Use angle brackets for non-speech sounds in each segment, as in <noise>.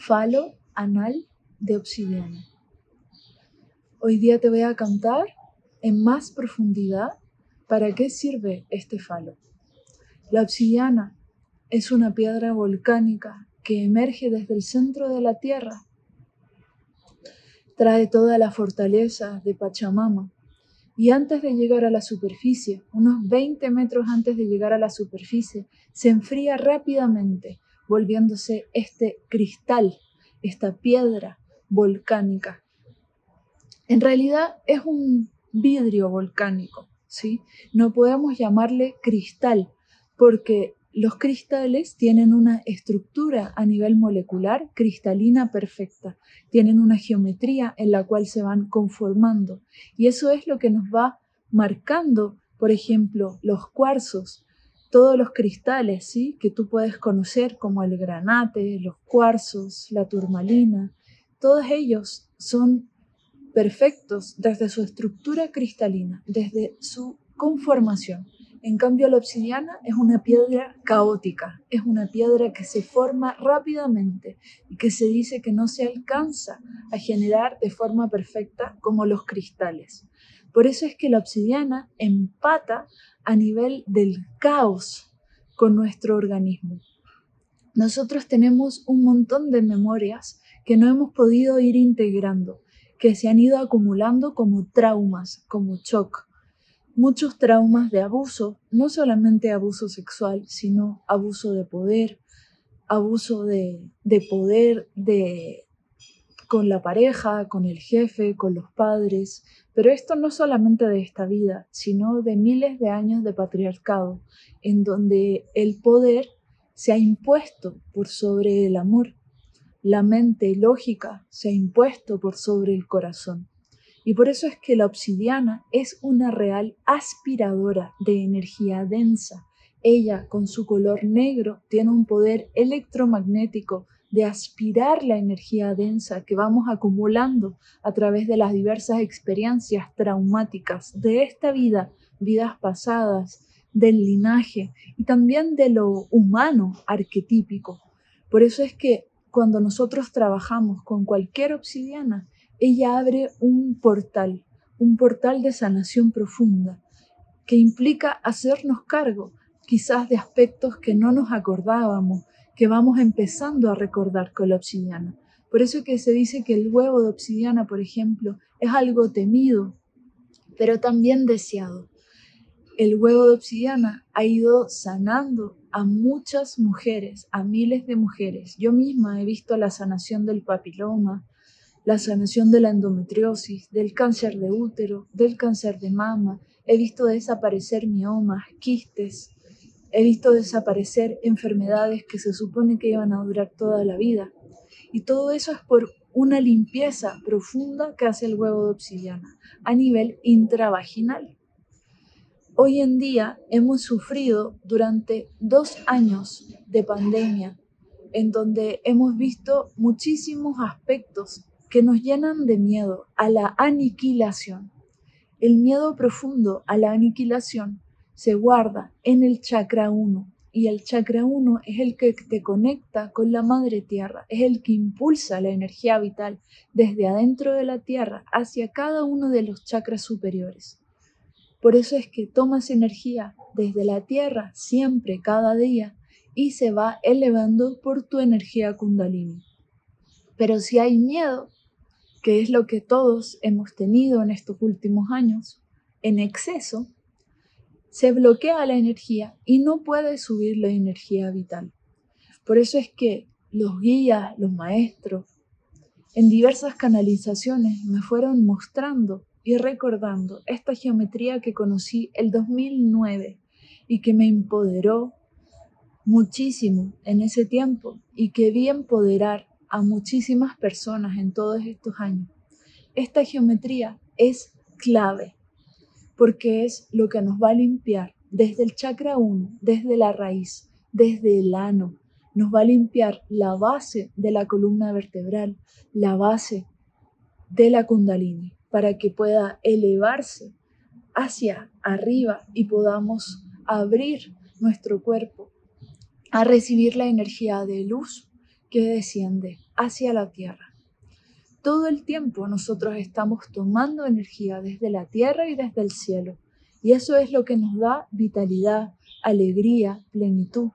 falo anal de obsidiana. Hoy día te voy a contar en más profundidad para qué sirve este falo. La obsidiana es una piedra volcánica que emerge desde el centro de la tierra. Trae toda la fortaleza de Pachamama y antes de llegar a la superficie, unos 20 metros antes de llegar a la superficie, se enfría rápidamente, volviéndose este cristal, esta piedra volcánica. En realidad es un vidrio volcánico, ¿sí? No podemos llamarle cristal porque los cristales tienen una estructura a nivel molecular cristalina perfecta, tienen una geometría en la cual se van conformando. Y eso es lo que nos va marcando, por ejemplo, los cuarzos, todos los cristales, ¿sí? que tú puedes conocer como el granate, los cuarzos, la turmalina, todos ellos son perfectos desde su estructura cristalina, desde su conformación. En cambio, la obsidiana es una piedra caótica, es una piedra que se forma rápidamente y que se dice que no se alcanza a generar de forma perfecta como los cristales. Por eso es que la obsidiana empata a nivel del caos con nuestro organismo. Nosotros tenemos un montón de memorias que no hemos podido ir integrando que se han ido acumulando como traumas, como shock. Muchos traumas de abuso, no solamente abuso sexual, sino abuso de poder, abuso de, de poder de, con la pareja, con el jefe, con los padres, pero esto no solamente de esta vida, sino de miles de años de patriarcado, en donde el poder se ha impuesto por sobre el amor la mente lógica se ha impuesto por sobre el corazón. Y por eso es que la obsidiana es una real aspiradora de energía densa. Ella, con su color negro, tiene un poder electromagnético de aspirar la energía densa que vamos acumulando a través de las diversas experiencias traumáticas de esta vida, vidas pasadas, del linaje y también de lo humano arquetípico. Por eso es que cuando nosotros trabajamos con cualquier obsidiana, ella abre un portal, un portal de sanación profunda, que implica hacernos cargo quizás de aspectos que no nos acordábamos, que vamos empezando a recordar con la obsidiana. Por eso que se dice que el huevo de obsidiana, por ejemplo, es algo temido, pero también deseado. El huevo de obsidiana ha ido sanando a muchas mujeres, a miles de mujeres. Yo misma he visto la sanación del papiloma, la sanación de la endometriosis, del cáncer de útero, del cáncer de mama. He visto desaparecer miomas, quistes. He visto desaparecer enfermedades que se supone que iban a durar toda la vida. Y todo eso es por una limpieza profunda que hace el huevo de obsidiana a nivel intravaginal. Hoy en día hemos sufrido durante dos años de pandemia en donde hemos visto muchísimos aspectos que nos llenan de miedo a la aniquilación. El miedo profundo a la aniquilación se guarda en el chakra 1 y el chakra 1 es el que te conecta con la madre tierra, es el que impulsa la energía vital desde adentro de la tierra hacia cada uno de los chakras superiores. Por eso es que tomas energía desde la tierra siempre, cada día, y se va elevando por tu energía kundalini. Pero si hay miedo, que es lo que todos hemos tenido en estos últimos años, en exceso, se bloquea la energía y no puede subir la energía vital. Por eso es que los guías, los maestros, en diversas canalizaciones me fueron mostrando y recordando esta geometría que conocí el 2009 y que me empoderó muchísimo en ese tiempo y que vi empoderar a muchísimas personas en todos estos años. Esta geometría es clave porque es lo que nos va a limpiar desde el chakra 1, desde la raíz, desde el ano. Nos va a limpiar la base de la columna vertebral, la base de la kundalini para que pueda elevarse hacia arriba y podamos abrir nuestro cuerpo a recibir la energía de luz que desciende hacia la tierra. Todo el tiempo nosotros estamos tomando energía desde la tierra y desde el cielo. Y eso es lo que nos da vitalidad, alegría, plenitud.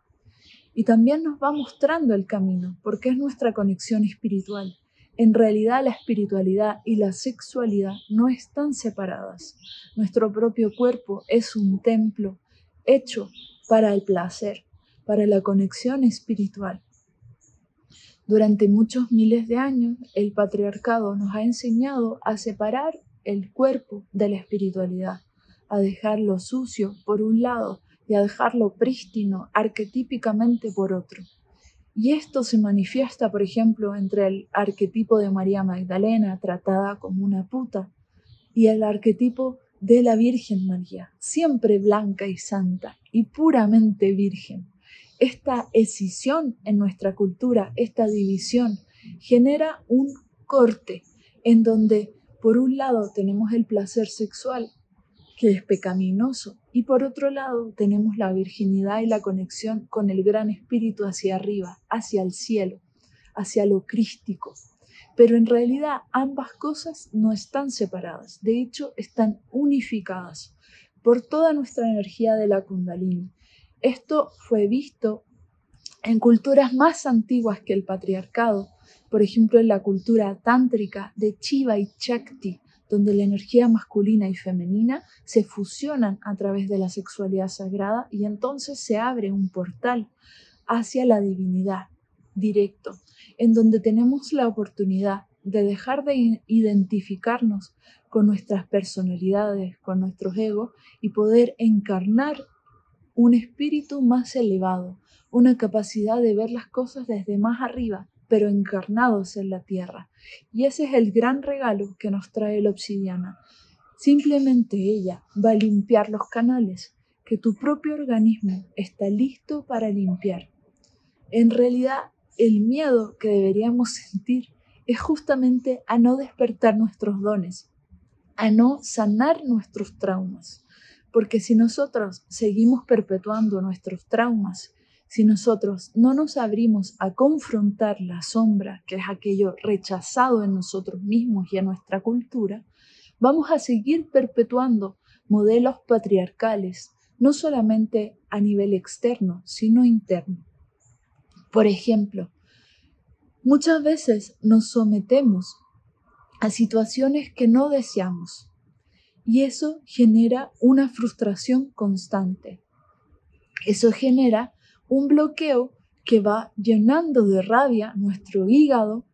Y también nos va mostrando el camino, porque es nuestra conexión espiritual. En realidad la espiritualidad y la sexualidad no están separadas. Nuestro propio cuerpo es un templo hecho para el placer, para la conexión espiritual. Durante muchos miles de años, el patriarcado nos ha enseñado a separar el cuerpo de la espiritualidad, a dejarlo sucio por un lado y a dejarlo prístino arquetípicamente por otro. Y esto se manifiesta, por ejemplo, entre el arquetipo de María Magdalena, tratada como una puta, y el arquetipo de la Virgen María, siempre blanca y santa y puramente virgen esta escisión en nuestra cultura, esta división, genera un corte en donde por un lado tenemos el placer sexual, que es pecaminoso, y por otro lado tenemos la virginidad y la conexión con el gran espíritu hacia arriba, hacia el cielo, hacia lo crístico. Pero en realidad ambas cosas no están separadas, de hecho están unificadas por toda nuestra energía de la kundalini. Esto fue visto en culturas más antiguas que el patriarcado, por ejemplo en la cultura tántrica de Chiva y Chakti, donde la energía masculina y femenina se fusionan a través de la sexualidad sagrada y entonces se abre un portal hacia la divinidad directo, en donde tenemos la oportunidad de dejar de identificarnos con nuestras personalidades, con nuestros egos y poder encarnar un espíritu más elevado, una capacidad de ver las cosas desde más arriba, pero encarnados en la tierra. Y ese es el gran regalo que nos trae la obsidiana. Simplemente ella va a limpiar los canales que tu propio organismo está listo para limpiar. En realidad, el miedo que deberíamos sentir es justamente a no despertar nuestros dones, a no sanar nuestros traumas. Porque si nosotros seguimos perpetuando nuestros traumas, si nosotros no nos abrimos a confrontar la sombra, que es aquello rechazado en nosotros mismos y en nuestra cultura, vamos a seguir perpetuando modelos patriarcales, no solamente a nivel externo, sino interno. Por ejemplo, muchas veces nos sometemos a situaciones que no deseamos, y eso genera una frustración constante. Eso genera un bloqueo que va llenando de rabia nuestro hígado,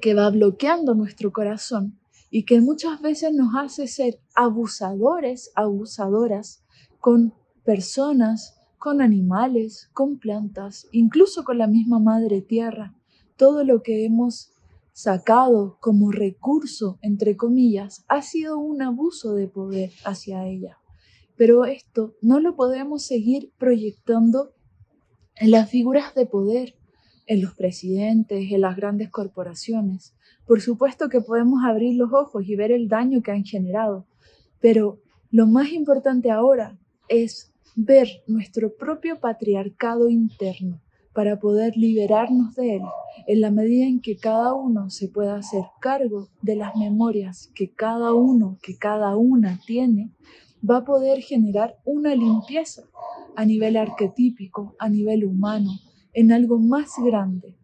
que va bloqueando nuestro corazón y que muchas veces nos hace ser abusadores, abusadoras con personas, con animales, con plantas, incluso con la misma madre tierra. Todo lo que hemos sacado como recurso, entre comillas, ha sido un abuso de poder hacia ella. Pero esto no lo podemos seguir proyectando en las figuras de poder, en los presidentes, en las grandes corporaciones. Por supuesto que podemos abrir los ojos y ver el daño que han generado, pero lo más importante ahora es ver nuestro propio patriarcado interno, para poder liberarnos de él en la medida en que cada uno se pueda hacer cargo de las memorias que cada uno, que cada una tiene, va a poder generar una limpieza a nivel arquetípico, a nivel humano, en algo más grande.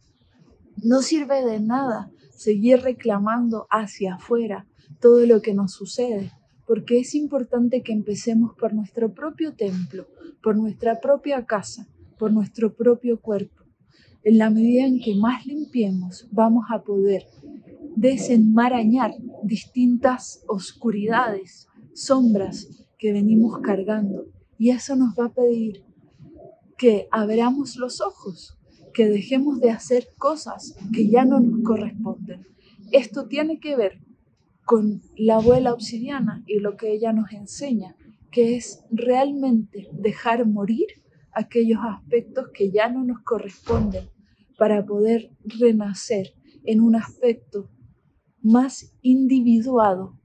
No sirve de nada seguir reclamando hacia afuera todo lo que nos sucede, porque es importante que empecemos por nuestro propio templo, por nuestra propia casa, por nuestro propio cuerpo. En la medida en que más limpiemos, vamos a poder desenmarañar distintas oscuridades, sombras que venimos cargando. Y eso nos va a pedir que abramos los ojos, que dejemos de hacer cosas que ya no nos corresponden. Esto tiene que ver con la abuela obsidiana y lo que ella nos enseña, que es realmente dejar morir aquellos aspectos que ya no nos corresponden para poder renacer en un aspecto más individuado,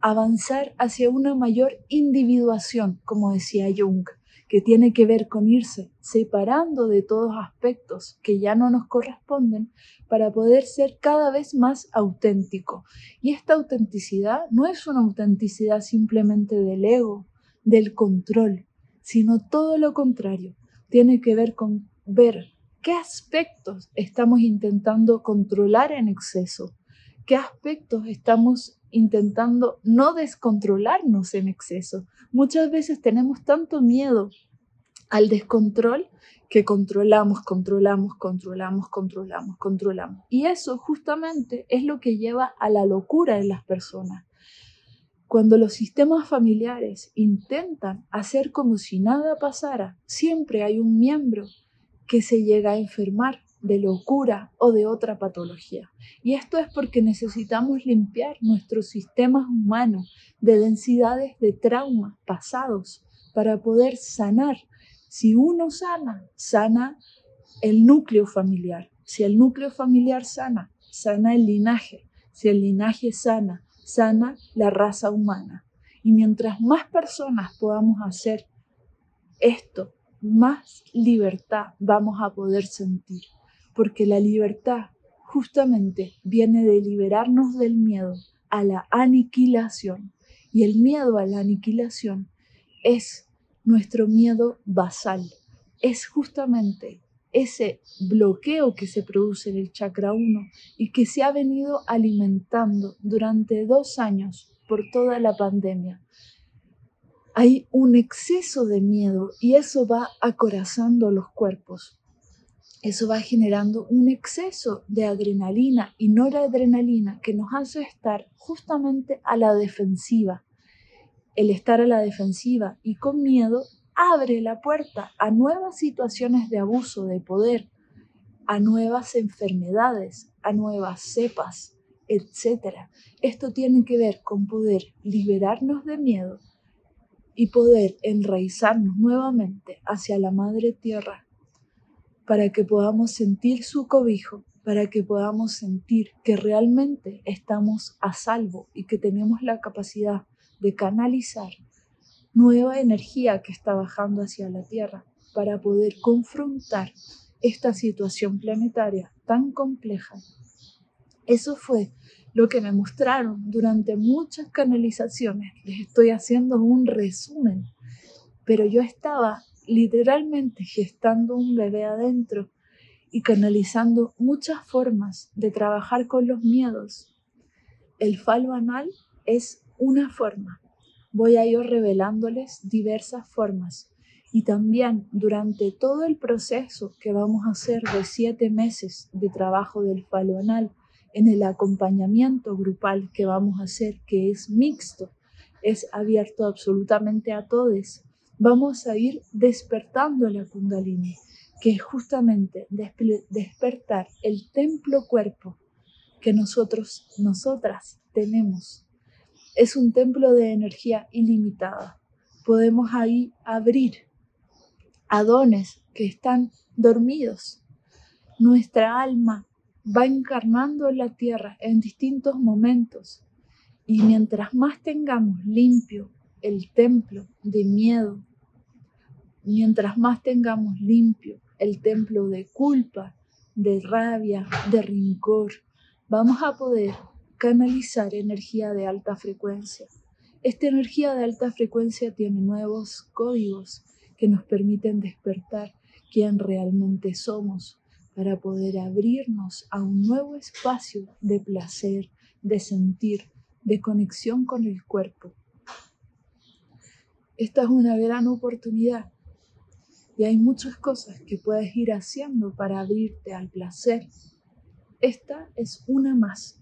avanzar hacia una mayor individuación, como decía Jung, que tiene que ver con irse separando de todos aspectos que ya no nos corresponden para poder ser cada vez más auténtico. Y esta autenticidad no es una autenticidad simplemente del ego, del control, sino todo lo contrario. Tiene que ver con ver qué aspectos estamos intentando controlar en exceso, qué aspectos estamos intentando no descontrolarnos en exceso. Muchas veces tenemos tanto miedo al descontrol que controlamos, controlamos, controlamos, controlamos, controlamos. Y eso justamente es lo que lleva a la locura en las personas. Cuando los sistemas familiares intentan hacer como si nada pasara, siempre hay un miembro que se llega a enfermar de locura o de otra patología. Y esto es porque necesitamos limpiar nuestros sistemas humanos de densidades de trauma pasados para poder sanar. Si uno sana, sana el núcleo familiar. Si el núcleo familiar sana, sana el linaje. Si el linaje sana, sana la raza humana. Y mientras más personas podamos hacer esto, más libertad vamos a poder sentir porque la libertad justamente viene de liberarnos del miedo a la aniquilación. Y el miedo a la aniquilación es nuestro miedo basal. Es justamente ese bloqueo que se produce en el chakra 1 y que se ha venido alimentando durante dos años por toda la pandemia. Hay un exceso de miedo y eso va acorazando los cuerpos. Eso va generando un exceso de adrenalina y noradrenalina que nos hace estar justamente a la defensiva. El estar a la defensiva y con miedo abre la puerta a nuevas situaciones de abuso de poder, a nuevas enfermedades, a nuevas cepas, etc. Esto tiene que ver con poder liberarnos de miedo y poder enraizarnos nuevamente hacia la madre tierra para que podamos sentir su cobijo, para que podamos sentir que realmente estamos a salvo y que tenemos la capacidad de canalizar nueva energía que está bajando hacia la Tierra para poder confrontar esta situación planetaria tan compleja. Eso fue lo que me mostraron durante muchas canalizaciones. Les estoy haciendo un resumen, pero yo estaba literalmente gestando un bebé adentro y canalizando muchas formas de trabajar con los miedos. El falo anal es una forma. Voy a ir revelándoles diversas formas. Y también durante todo el proceso que vamos a hacer de siete meses de trabajo del falo anal, en el acompañamiento grupal que vamos a hacer, que es mixto, es abierto absolutamente a todos vamos a ir despertando la kundalini, que es justamente despertar el templo cuerpo que nosotros, nosotras tenemos. Es un templo de energía ilimitada. Podemos ahí abrir a dones que están dormidos. Nuestra alma va encarnando en la tierra en distintos momentos y mientras más tengamos limpio el templo de miedo, mientras más tengamos limpio el templo de culpa, de rabia, de rincor, vamos a poder canalizar energía de alta frecuencia. Esta energía de alta frecuencia tiene nuevos códigos que nos permiten despertar quién realmente somos para poder abrirnos a un nuevo espacio de placer, de sentir, de conexión con el cuerpo. Esta es una gran oportunidad y hay muchas cosas que puedes ir haciendo para abrirte al placer. Esta es una más.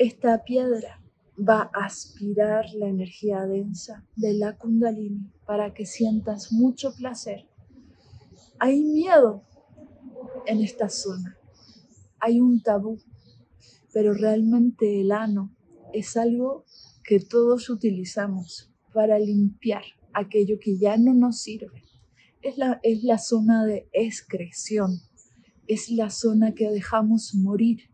Esta piedra va a aspirar la energía densa de la kundalini para que sientas mucho placer. Hay miedo en esta zona. Hay un tabú, pero realmente el ano es algo que todos utilizamos para limpiar aquello que ya no nos sirve es la, es la zona de excreción, es la zona que dejamos morir.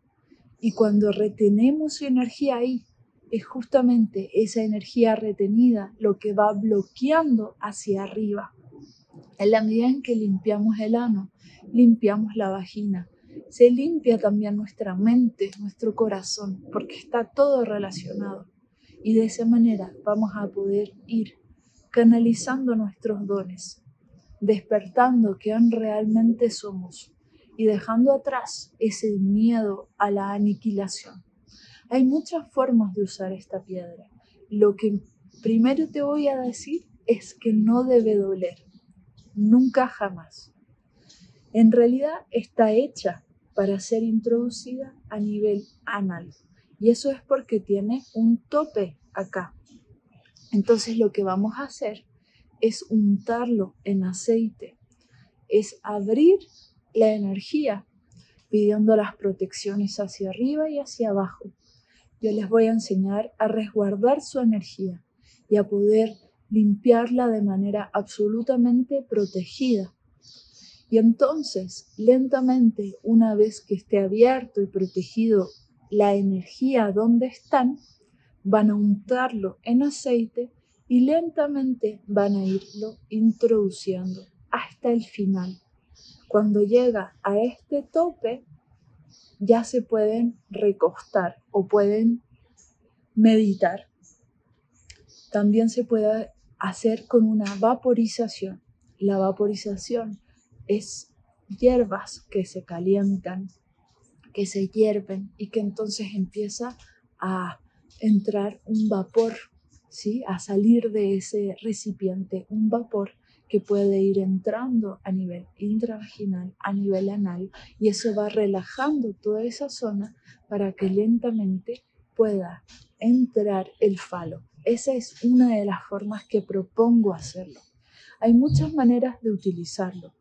Y cuando retenemos energía ahí, es justamente esa energía retenida lo que va bloqueando hacia arriba. En la medida en que limpiamos el ano, limpiamos la vagina, se limpia también nuestra mente, nuestro corazón, porque está todo relacionado. Y de esa manera vamos a poder ir canalizando nuestros dones, despertando quién realmente somos y dejando atrás ese miedo a la aniquilación. Hay muchas formas de usar esta piedra. Lo que primero te voy a decir es que no debe doler, nunca jamás. En realidad está hecha para ser introducida a nivel anal y eso es porque tiene un tope acá. Entonces lo que vamos a hacer es untarlo en aceite, es abrir la energía pidiendo las protecciones hacia arriba y hacia abajo. Yo les voy a enseñar a resguardar su energía y a poder limpiarla de manera absolutamente protegida. Y entonces, lentamente, una vez que esté abierto y protegido la energía donde están, van a untarlo en aceite y lentamente van a irlo introduciendo hasta el final. Cuando llega a este tope, ya se pueden recostar o pueden meditar. También se puede hacer con una vaporización. La vaporización es hierbas que se calientan, que se hierven y que entonces empieza a entrar un vapor, ¿sí? a salir de ese recipiente un vapor que puede ir entrando a nivel intravaginal, a nivel anal, y eso va relajando toda esa zona para que lentamente pueda entrar el falo. Esa es una de las formas que propongo hacerlo. Hay muchas maneras de utilizarlo.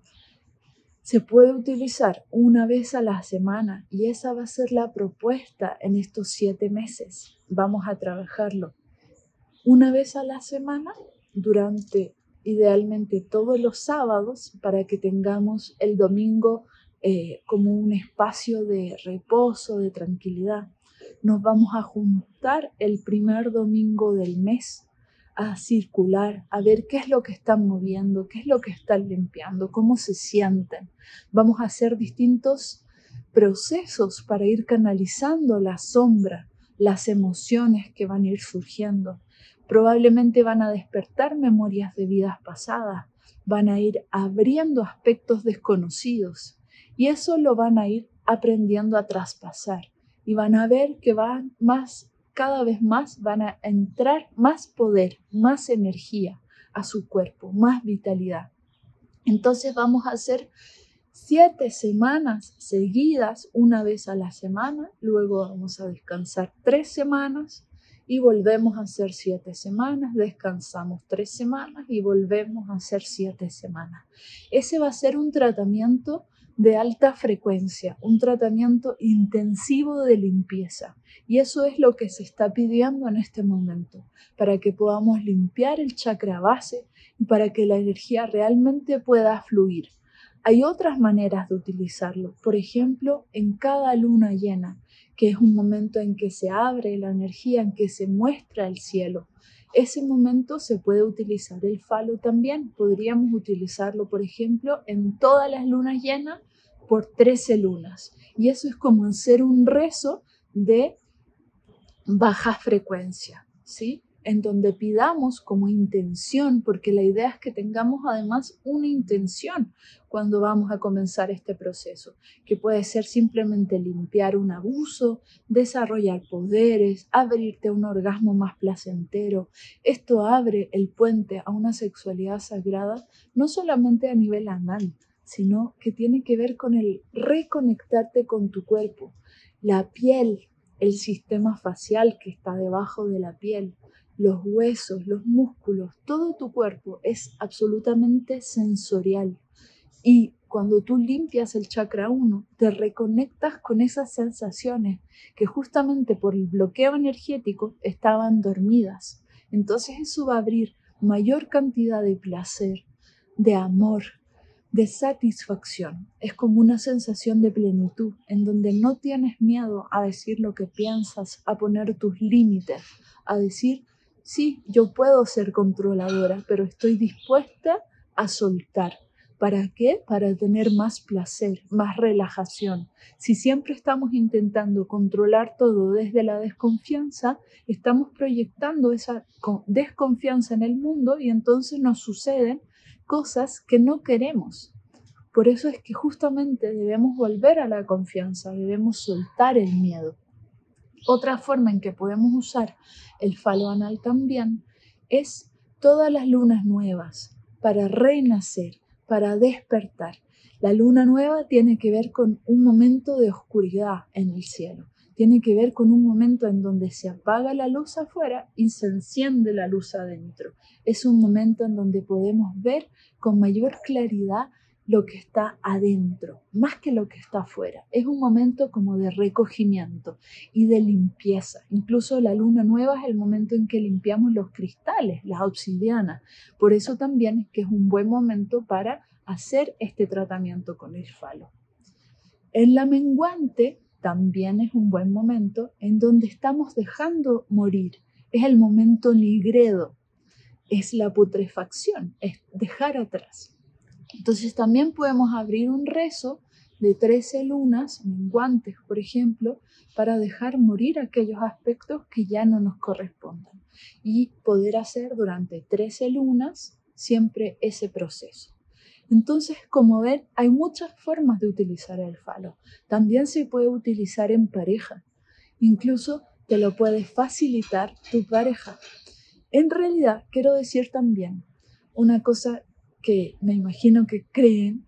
Se puede utilizar una vez a la semana y esa va a ser la propuesta en estos siete meses. Vamos a trabajarlo una vez a la semana durante idealmente todos los sábados para que tengamos el domingo eh, como un espacio de reposo, de tranquilidad. Nos vamos a juntar el primer domingo del mes a circular, a ver qué es lo que están moviendo, qué es lo que están limpiando, cómo se sienten. Vamos a hacer distintos procesos para ir canalizando la sombra, las emociones que van a ir surgiendo. Probablemente van a despertar memorias de vidas pasadas, van a ir abriendo aspectos desconocidos y eso lo van a ir aprendiendo a traspasar y van a ver que van más cada vez más van a entrar más poder, más energía a su cuerpo, más vitalidad. Entonces vamos a hacer siete semanas seguidas, una vez a la semana, luego vamos a descansar tres semanas y volvemos a hacer siete semanas, descansamos tres semanas y volvemos a hacer siete semanas. Ese va a ser un tratamiento de alta frecuencia, un tratamiento intensivo de limpieza. Y eso es lo que se está pidiendo en este momento, para que podamos limpiar el chakra base y para que la energía realmente pueda fluir. Hay otras maneras de utilizarlo, por ejemplo, en cada luna llena, que es un momento en que se abre la energía, en que se muestra el cielo. Ese momento se puede utilizar el falo también. Podríamos utilizarlo, por ejemplo, en todas las lunas llenas por 13 lunas. Y eso es como hacer un rezo de baja frecuencia, ¿sí? En donde pidamos como intención, porque la idea es que tengamos además una intención cuando vamos a comenzar este proceso, que puede ser simplemente limpiar un abuso, desarrollar poderes, abrirte a un orgasmo más placentero. Esto abre el puente a una sexualidad sagrada, no solamente a nivel anal, sino que tiene que ver con el reconectarte con tu cuerpo, la piel, el sistema facial que está debajo de la piel, los huesos, los músculos, todo tu cuerpo es absolutamente sensorial. Y cuando tú limpias el chakra 1, te reconectas con esas sensaciones que justamente por el bloqueo energético estaban dormidas. Entonces eso va a abrir mayor cantidad de placer, de amor, de satisfacción. Es como una sensación de plenitud, en donde no tienes miedo a decir lo que piensas, a poner tus límites, a decir, sí, yo puedo ser controladora, pero estoy dispuesta a soltar. ¿Para qué? Para tener más placer, más relajación. Si siempre estamos intentando controlar todo desde la desconfianza, estamos proyectando esa desconfianza en el mundo y entonces nos suceden cosas que no queremos. Por eso es que justamente debemos volver a la confianza, debemos soltar el miedo. Otra forma en que podemos usar el falo anal también es todas las lunas nuevas para renacer, para despertar. La luna nueva tiene que ver con un momento de oscuridad en el cielo tiene que ver con un momento en donde se apaga la luz afuera y se enciende la luz adentro. Es un momento en donde podemos ver con mayor claridad lo que está adentro, más que lo que está afuera. Es un momento como de recogimiento y de limpieza. Incluso la luna nueva es el momento en que limpiamos los cristales, las obsidianas. Por eso también es que es un buen momento para hacer este tratamiento con el falo. En la menguante también es un buen momento en donde estamos dejando morir. Es el momento nigredo, es la putrefacción, es dejar atrás. Entonces también podemos abrir un rezo de 13 lunas menguantes, por ejemplo, para dejar morir aquellos aspectos que ya no nos correspondan y poder hacer durante 13 lunas siempre ese proceso. Entonces, como ven, hay muchas formas de utilizar el falo. También se puede utilizar en pareja. Incluso te lo puede facilitar tu pareja. En realidad, quiero decir también una cosa que me imagino que creen,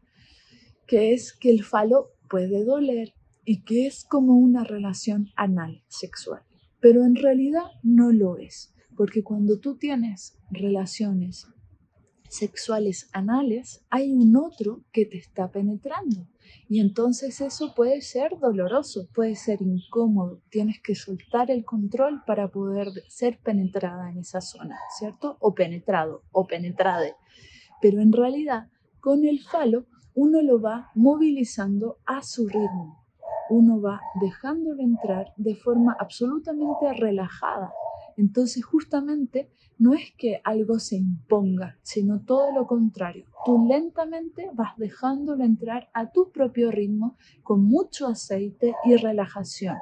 que es que el falo puede doler y que es como una relación anal sexual. Pero en realidad no lo es, porque cuando tú tienes relaciones sexuales anales, hay un otro que te está penetrando. Y entonces eso puede ser doloroso, puede ser incómodo. Tienes que soltar el control para poder ser penetrada en esa zona, ¿cierto? O penetrado o penetrade. Pero en realidad, con el falo, uno lo va movilizando a su ritmo. Uno va dejándolo entrar de forma absolutamente relajada. Entonces, justamente no es que algo se imponga, sino todo lo contrario. Tú lentamente vas dejándolo entrar a tu propio ritmo con mucho aceite y relajación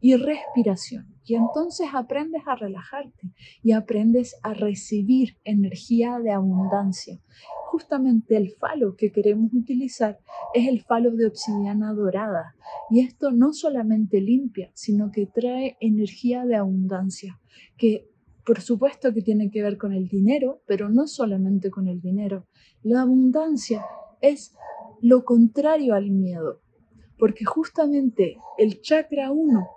y respiración. Y entonces aprendes a relajarte y aprendes a recibir energía de abundancia. Justamente el falo que queremos utilizar es el falo de obsidiana dorada. Y esto no solamente limpia, sino que trae energía de abundancia, que por supuesto que tiene que ver con el dinero, pero no solamente con el dinero. La abundancia es lo contrario al miedo, porque justamente el chakra 1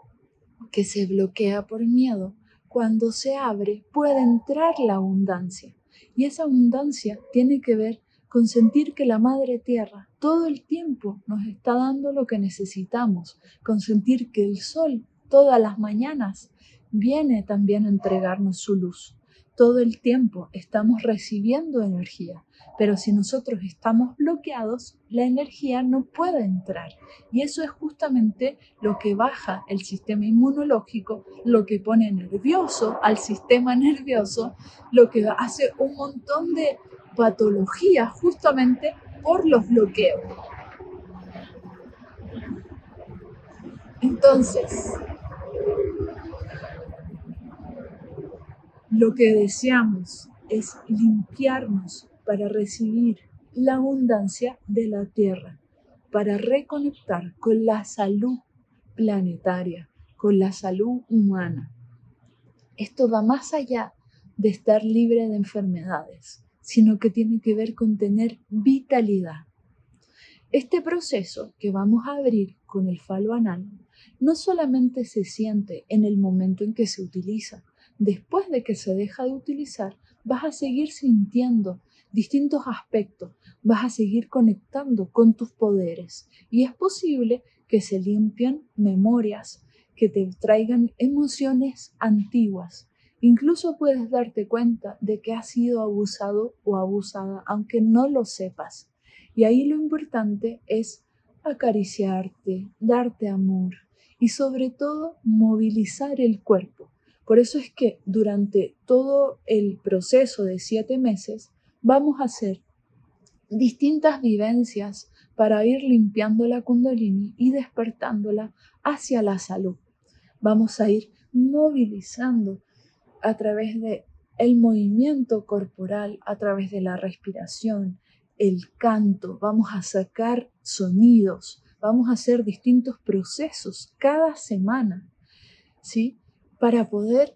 que se bloquea por miedo, cuando se abre puede entrar la abundancia. Y esa abundancia tiene que ver con sentir que la Madre Tierra todo el tiempo nos está dando lo que necesitamos, con sentir que el sol todas las mañanas viene también a entregarnos su luz. Todo el tiempo estamos recibiendo energía, pero si nosotros estamos bloqueados, la energía no puede entrar. Y eso es justamente lo que baja el sistema inmunológico, lo que pone nervioso al sistema nervioso, lo que hace un montón de patologías justamente por los bloqueos. Entonces, Lo que deseamos es limpiarnos para recibir la abundancia de la tierra, para reconectar con la salud planetaria, con la salud humana. Esto va más allá de estar libre de enfermedades, sino que tiene que ver con tener vitalidad. Este proceso que vamos a abrir con el falo anal no solamente se siente en el momento en que se utiliza, después de que se deja de utilizar, vas a seguir sintiendo distintos aspectos, vas a seguir conectando con tus poderes y es posible que se limpien memorias, que te traigan emociones antiguas. Incluso puedes darte cuenta de que has sido abusado o abusada aunque no lo sepas. Y ahí lo importante es acariciarte, darte amor y sobre todo movilizar el cuerpo. Por eso es que durante todo el proceso de siete meses vamos a hacer distintas vivencias para ir limpiando la kundalini y despertándola hacia la salud. Vamos a ir movilizando a través de el movimiento corporal, a través de la respiración, el canto, vamos a sacar sonidos, vamos a hacer distintos procesos cada semana, ¿sí? Para poder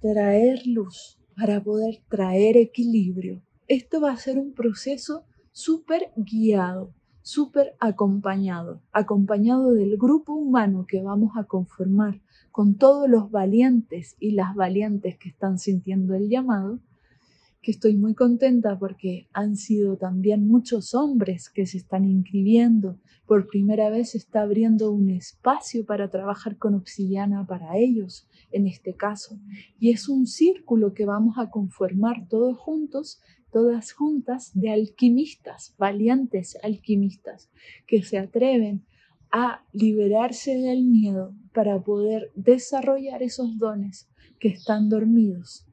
traer luz, para poder traer equilibrio. Esto va a ser un proceso súper guiado, súper acompañado, acompañado del grupo humano que vamos a conformar con todos los valientes y las valientes que están sintiendo el llamado, que estoy muy contenta porque han sido también muchos hombres que se están inscribiendo. Por primera vez se está abriendo un espacio para trabajar con obsidiana para ellos, en este caso. Y es un círculo que vamos a conformar todos juntos, todas juntas, de alquimistas, valientes alquimistas, que se atreven a liberarse del miedo para poder desarrollar esos dones que están dormidos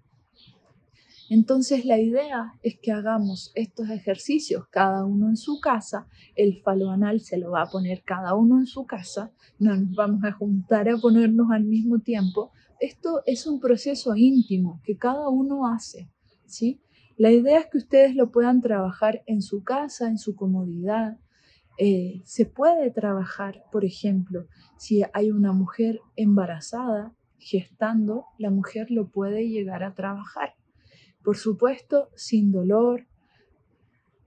entonces la idea es que hagamos estos ejercicios cada uno en su casa, el falo anal se lo va a poner cada uno en su casa, no nos vamos a juntar a ponernos al mismo tiempo. Esto es un proceso íntimo que cada uno hace, ¿sí? La idea es que ustedes lo puedan trabajar en su casa, en su comodidad. Eh, se puede trabajar, por ejemplo, si hay una mujer embarazada, gestando, la mujer lo puede llegar a trabajar por supuesto, sin dolor.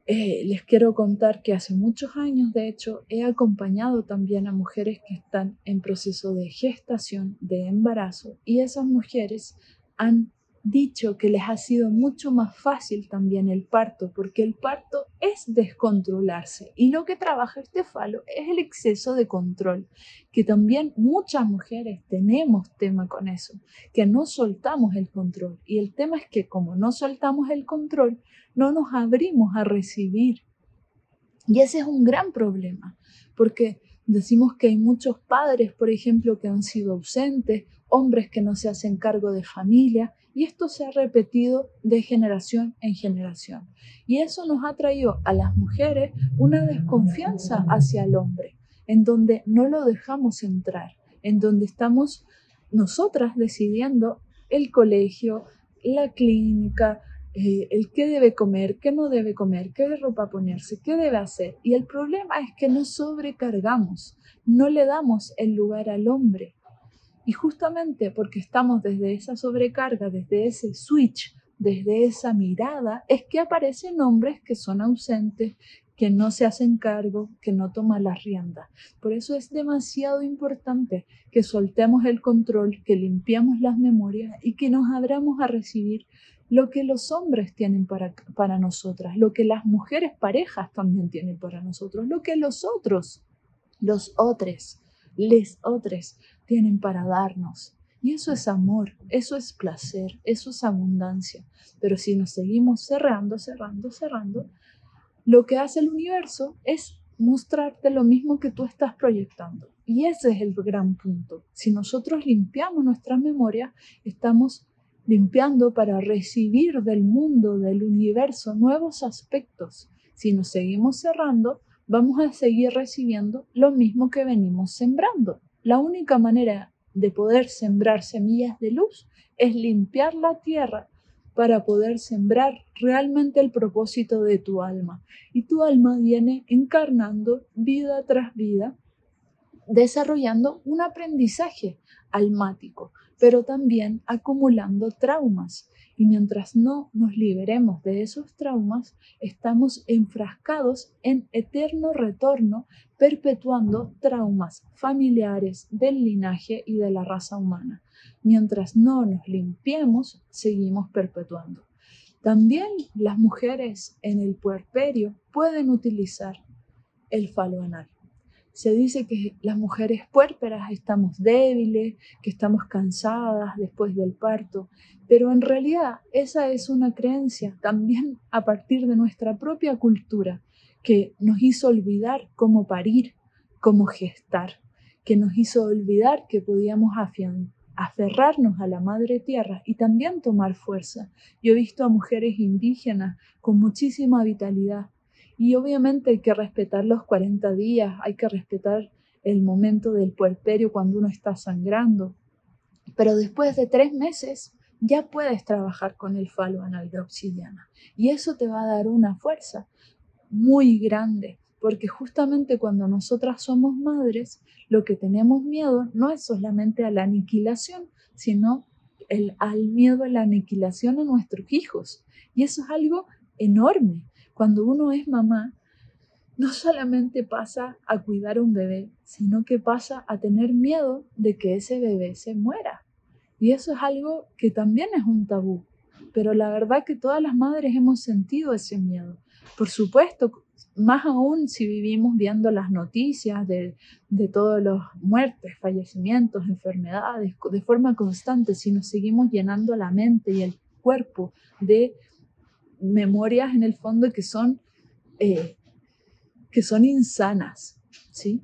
Eh, les quiero contar que hace muchos años, de hecho, he acompañado también a mujeres que están en proceso de gestación, de embarazo, y esas mujeres han dicho que les ha sido mucho más fácil también el parto, porque el parto es descontrolarse y lo que trabaja este falo es el exceso de control, que también muchas mujeres tenemos tema con eso, que no soltamos el control y el tema es que como no soltamos el control, no nos abrimos a recibir. Y ese es un gran problema, porque decimos que hay muchos padres, por ejemplo, que han sido ausentes, hombres que no se hacen cargo de familia, y esto se ha repetido de generación en generación. Y eso nos ha traído a las mujeres una desconfianza hacia el hombre, en donde no lo dejamos entrar, en donde estamos nosotras decidiendo el colegio, la clínica, eh, el qué debe comer, qué no debe comer, qué ropa ponerse, qué debe hacer. Y el problema es que nos sobrecargamos, no le damos el lugar al hombre. Y justamente porque estamos desde esa sobrecarga, desde ese switch, desde esa mirada, es que aparecen hombres que son ausentes, que no se hacen cargo, que no toman las riendas. Por eso es demasiado importante que soltemos el control, que limpiemos las memorias y que nos abramos a recibir lo que los hombres tienen para, para nosotras, lo que las mujeres parejas también tienen para nosotros, lo que los otros, los otros, les otros tienen para darnos. Y eso es amor, eso es placer, eso es abundancia. Pero si nos seguimos cerrando, cerrando, cerrando, lo que hace el universo es mostrarte lo mismo que tú estás proyectando. Y ese es el gran punto. Si nosotros limpiamos nuestra memoria, estamos limpiando para recibir del mundo, del universo, nuevos aspectos. Si nos seguimos cerrando, vamos a seguir recibiendo lo mismo que venimos sembrando. La única manera de poder sembrar semillas de luz es limpiar la tierra para poder sembrar realmente el propósito de tu alma. Y tu alma viene encarnando vida tras vida, desarrollando un aprendizaje almático, pero también acumulando traumas. Y mientras no nos liberemos de esos traumas, estamos enfrascados en eterno retorno, perpetuando traumas familiares del linaje y de la raza humana. Mientras no nos limpiemos, seguimos perpetuando. También las mujeres en el puerperio pueden utilizar el falo anal se dice que las mujeres puérperas estamos débiles, que estamos cansadas después del parto, pero en realidad esa es una creencia también a partir de nuestra propia cultura, que nos hizo olvidar cómo parir, cómo gestar, que nos hizo olvidar que podíamos aferrarnos a la madre tierra y también tomar fuerza. Yo he visto a mujeres indígenas con muchísima vitalidad y obviamente hay que respetar los 40 días, hay que respetar el momento del puerperio cuando uno está sangrando, pero después de tres meses ya puedes trabajar con el falo anal de obsidiana y eso te va a dar una fuerza muy grande porque justamente cuando nosotras somos madres, lo que tenemos miedo no es solamente a la aniquilación, sino al miedo a la aniquilación a nuestros hijos. Y eso es algo enorme. Cuando uno es mamá, no solamente pasa a cuidar a un bebé, sino que pasa a tener miedo de que ese bebé se muera. Y eso es algo que también es un tabú. Pero la verdad que todas las madres hemos sentido ese miedo. Por supuesto, más aún si vivimos viendo las noticias de, de todos los muertes, fallecimientos, enfermedades de forma constante, si nos seguimos llenando la mente y el cuerpo de memorias en el fondo que son, eh, que son insanas, ¿sí?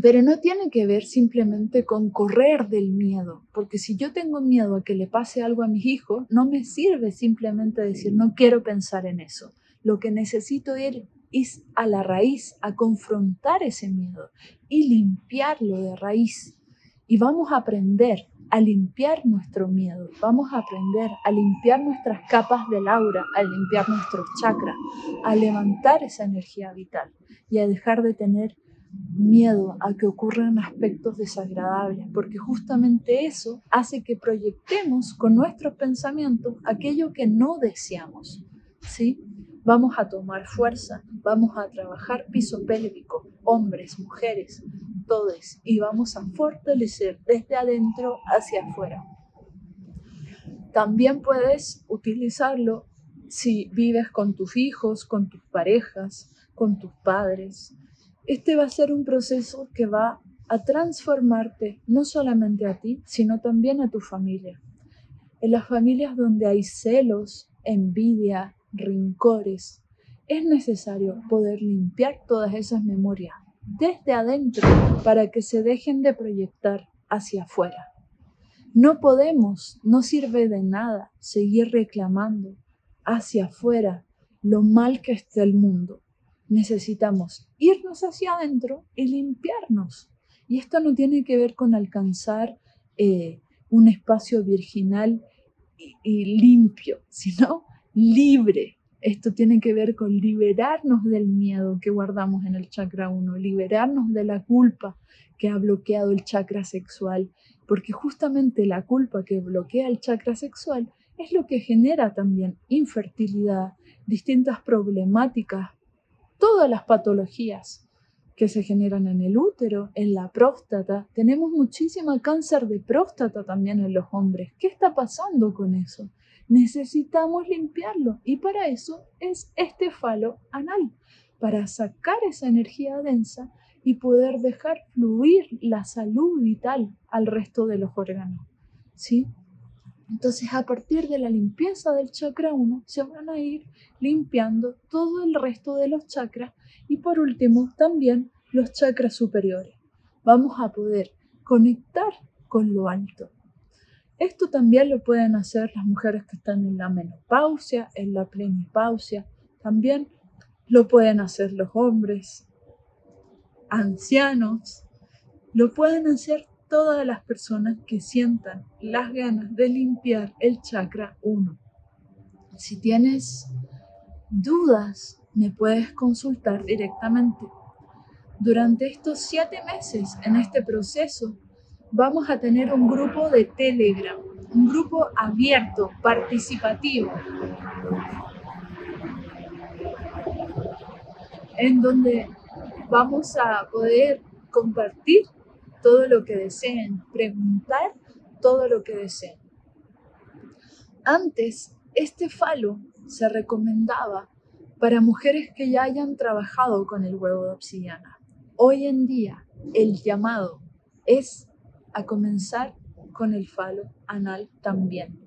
Pero no tiene que ver simplemente con correr del miedo, porque si yo tengo miedo a que le pase algo a mis hijos, no me sirve simplemente decir no quiero pensar en eso. Lo que necesito ir es a la raíz, a confrontar ese miedo y limpiarlo de raíz. Y vamos a aprender a limpiar nuestro miedo, vamos a aprender a limpiar nuestras capas del aura, a limpiar nuestros chakras, a levantar esa energía vital y a dejar de tener miedo a que ocurran aspectos desagradables, porque justamente eso hace que proyectemos con nuestros pensamientos aquello que no deseamos, ¿sí? Vamos a tomar fuerza, vamos a trabajar piso pélvico, hombres, mujeres, todos, y vamos a fortalecer desde adentro hacia afuera. También puedes utilizarlo si vives con tus hijos, con tus parejas, con tus padres. Este va a ser un proceso que va a transformarte no solamente a ti, sino también a tu familia. En las familias donde hay celos, envidia, rincores, es necesario poder limpiar todas esas memorias desde adentro para que se dejen de proyectar hacia afuera. No podemos, no sirve de nada seguir reclamando hacia afuera lo mal que está el mundo. Necesitamos irnos hacia adentro y limpiarnos. Y esto no tiene que ver con alcanzar eh, un espacio virginal y limpio, <laughs> sino libre. Esto tiene que ver con liberarnos del miedo que guardamos en el chakra 1, liberarnos de la culpa que ha bloqueado el chakra sexual, porque justamente la culpa que bloquea el chakra sexual es lo que genera también infertilidad, distintas problemáticas, todas las patologías que se generan en el útero, en la próstata. Tenemos muchísimo cáncer de próstata también en los hombres. ¿Qué está pasando con eso? Necesitamos limpiarlo y para eso es este falo anal, para sacar esa energía densa y poder dejar fluir la salud vital al resto de los órganos. ¿Sí? Entonces, a partir de la limpieza del chakra 1, se van a ir limpiando todo el resto de los chakras y por último también los chakras superiores. Vamos a poder conectar con lo alto, esto también lo pueden hacer las mujeres que están en la menopausia, en la plenipausia. También lo pueden hacer los hombres, ancianos. Lo pueden hacer todas las personas que sientan las ganas de limpiar el chakra 1. Si tienes dudas, me puedes consultar directamente. Durante estos siete meses en este proceso, vamos a tener un grupo de Telegram, un grupo abierto, participativo, en donde vamos a poder compartir todo lo que deseen, preguntar todo lo que deseen. Antes, este falo se recomendaba para mujeres que ya hayan trabajado con el huevo de obsidiana. Hoy en día, el llamado es a comenzar con el falo anal también.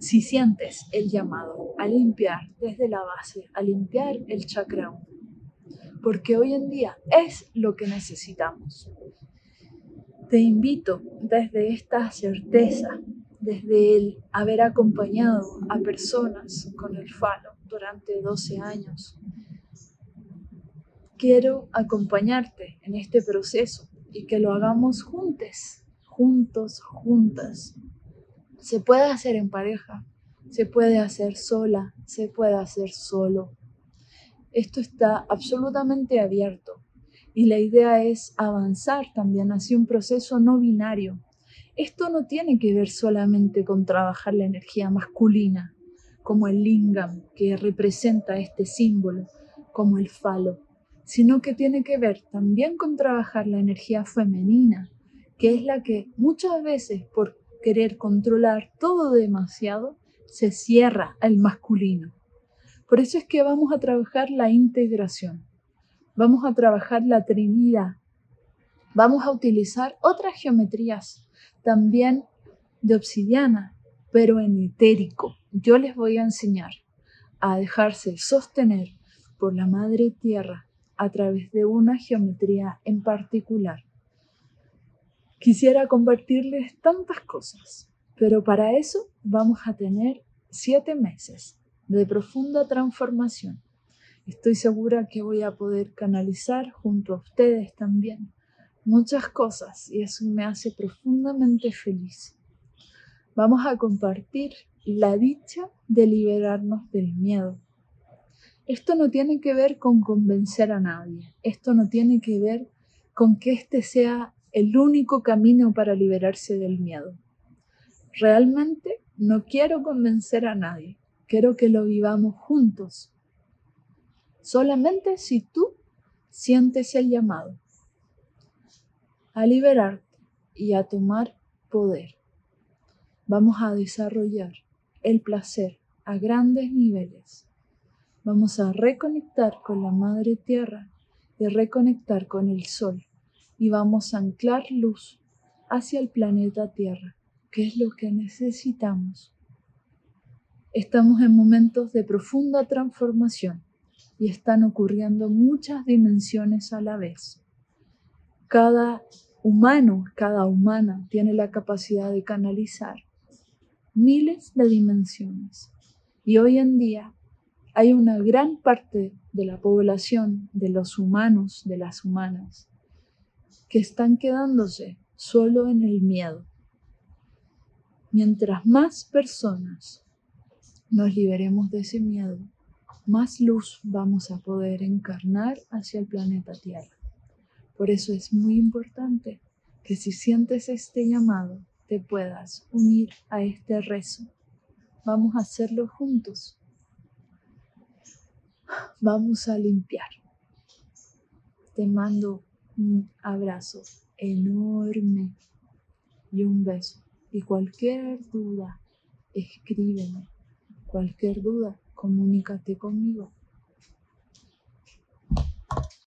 si sientes el llamado a limpiar desde la base, a limpiar el chakra 1, porque hoy en día es lo que necesitamos. Te invito desde esta certeza, desde el haber acompañado a personas con el falo durante 12 años, quiero acompañarte en este proceso y que lo hagamos juntos, juntos, juntas. Se puede hacer en pareja, se puede hacer sola, se puede hacer solo. Esto está absolutamente abierto y la idea es avanzar también hacia un proceso no binario. Esto no tiene que ver solamente con trabajar la energía masculina, como el lingam que representa este símbolo, como el falo sino que tiene que ver también con trabajar la energía femenina, que es la que muchas veces por querer controlar todo demasiado, se cierra al masculino. Por eso es que vamos a trabajar la integración, vamos a trabajar la trinidad, vamos a utilizar otras geometrías también de obsidiana, pero en etérico. Yo les voy a enseñar a dejarse sostener por la madre tierra a través de una geometría en particular. Quisiera compartirles tantas cosas, pero para eso vamos a tener siete meses de profunda transformación. Estoy segura que voy a poder canalizar junto a ustedes también muchas cosas y eso me hace profundamente feliz. Vamos a compartir la dicha de liberarnos del miedo, esto no tiene que ver con convencer a nadie, esto no tiene que ver con que este sea el único camino para liberarse del miedo. Realmente no quiero convencer a nadie, quiero que lo vivamos juntos. Solamente si tú sientes el llamado a liberarte y a tomar poder. Vamos a desarrollar el placer a grandes niveles Vamos a reconectar con la Madre Tierra y reconectar con el Sol y vamos a anclar luz hacia el planeta Tierra, que es lo que necesitamos. Estamos en momentos de profunda transformación y están ocurriendo muchas dimensiones a la vez. Cada humano, cada humana tiene la capacidad de canalizar miles de dimensiones. Y hoy en día hay una gran parte de la población, de los humanos, de las humanas, que están quedándose solo en el miedo. Mientras más personas nos liberemos de ese miedo, más luz vamos a poder encarnar hacia el planeta Tierra. Por eso es muy importante que si sientes este llamado, te puedas unir a este rezo. Vamos a hacerlo juntos vamos a limpiar. Te mando un abrazo enorme y un beso. Y cualquier duda, escríbeme. Cualquier duda, comunícate conmigo.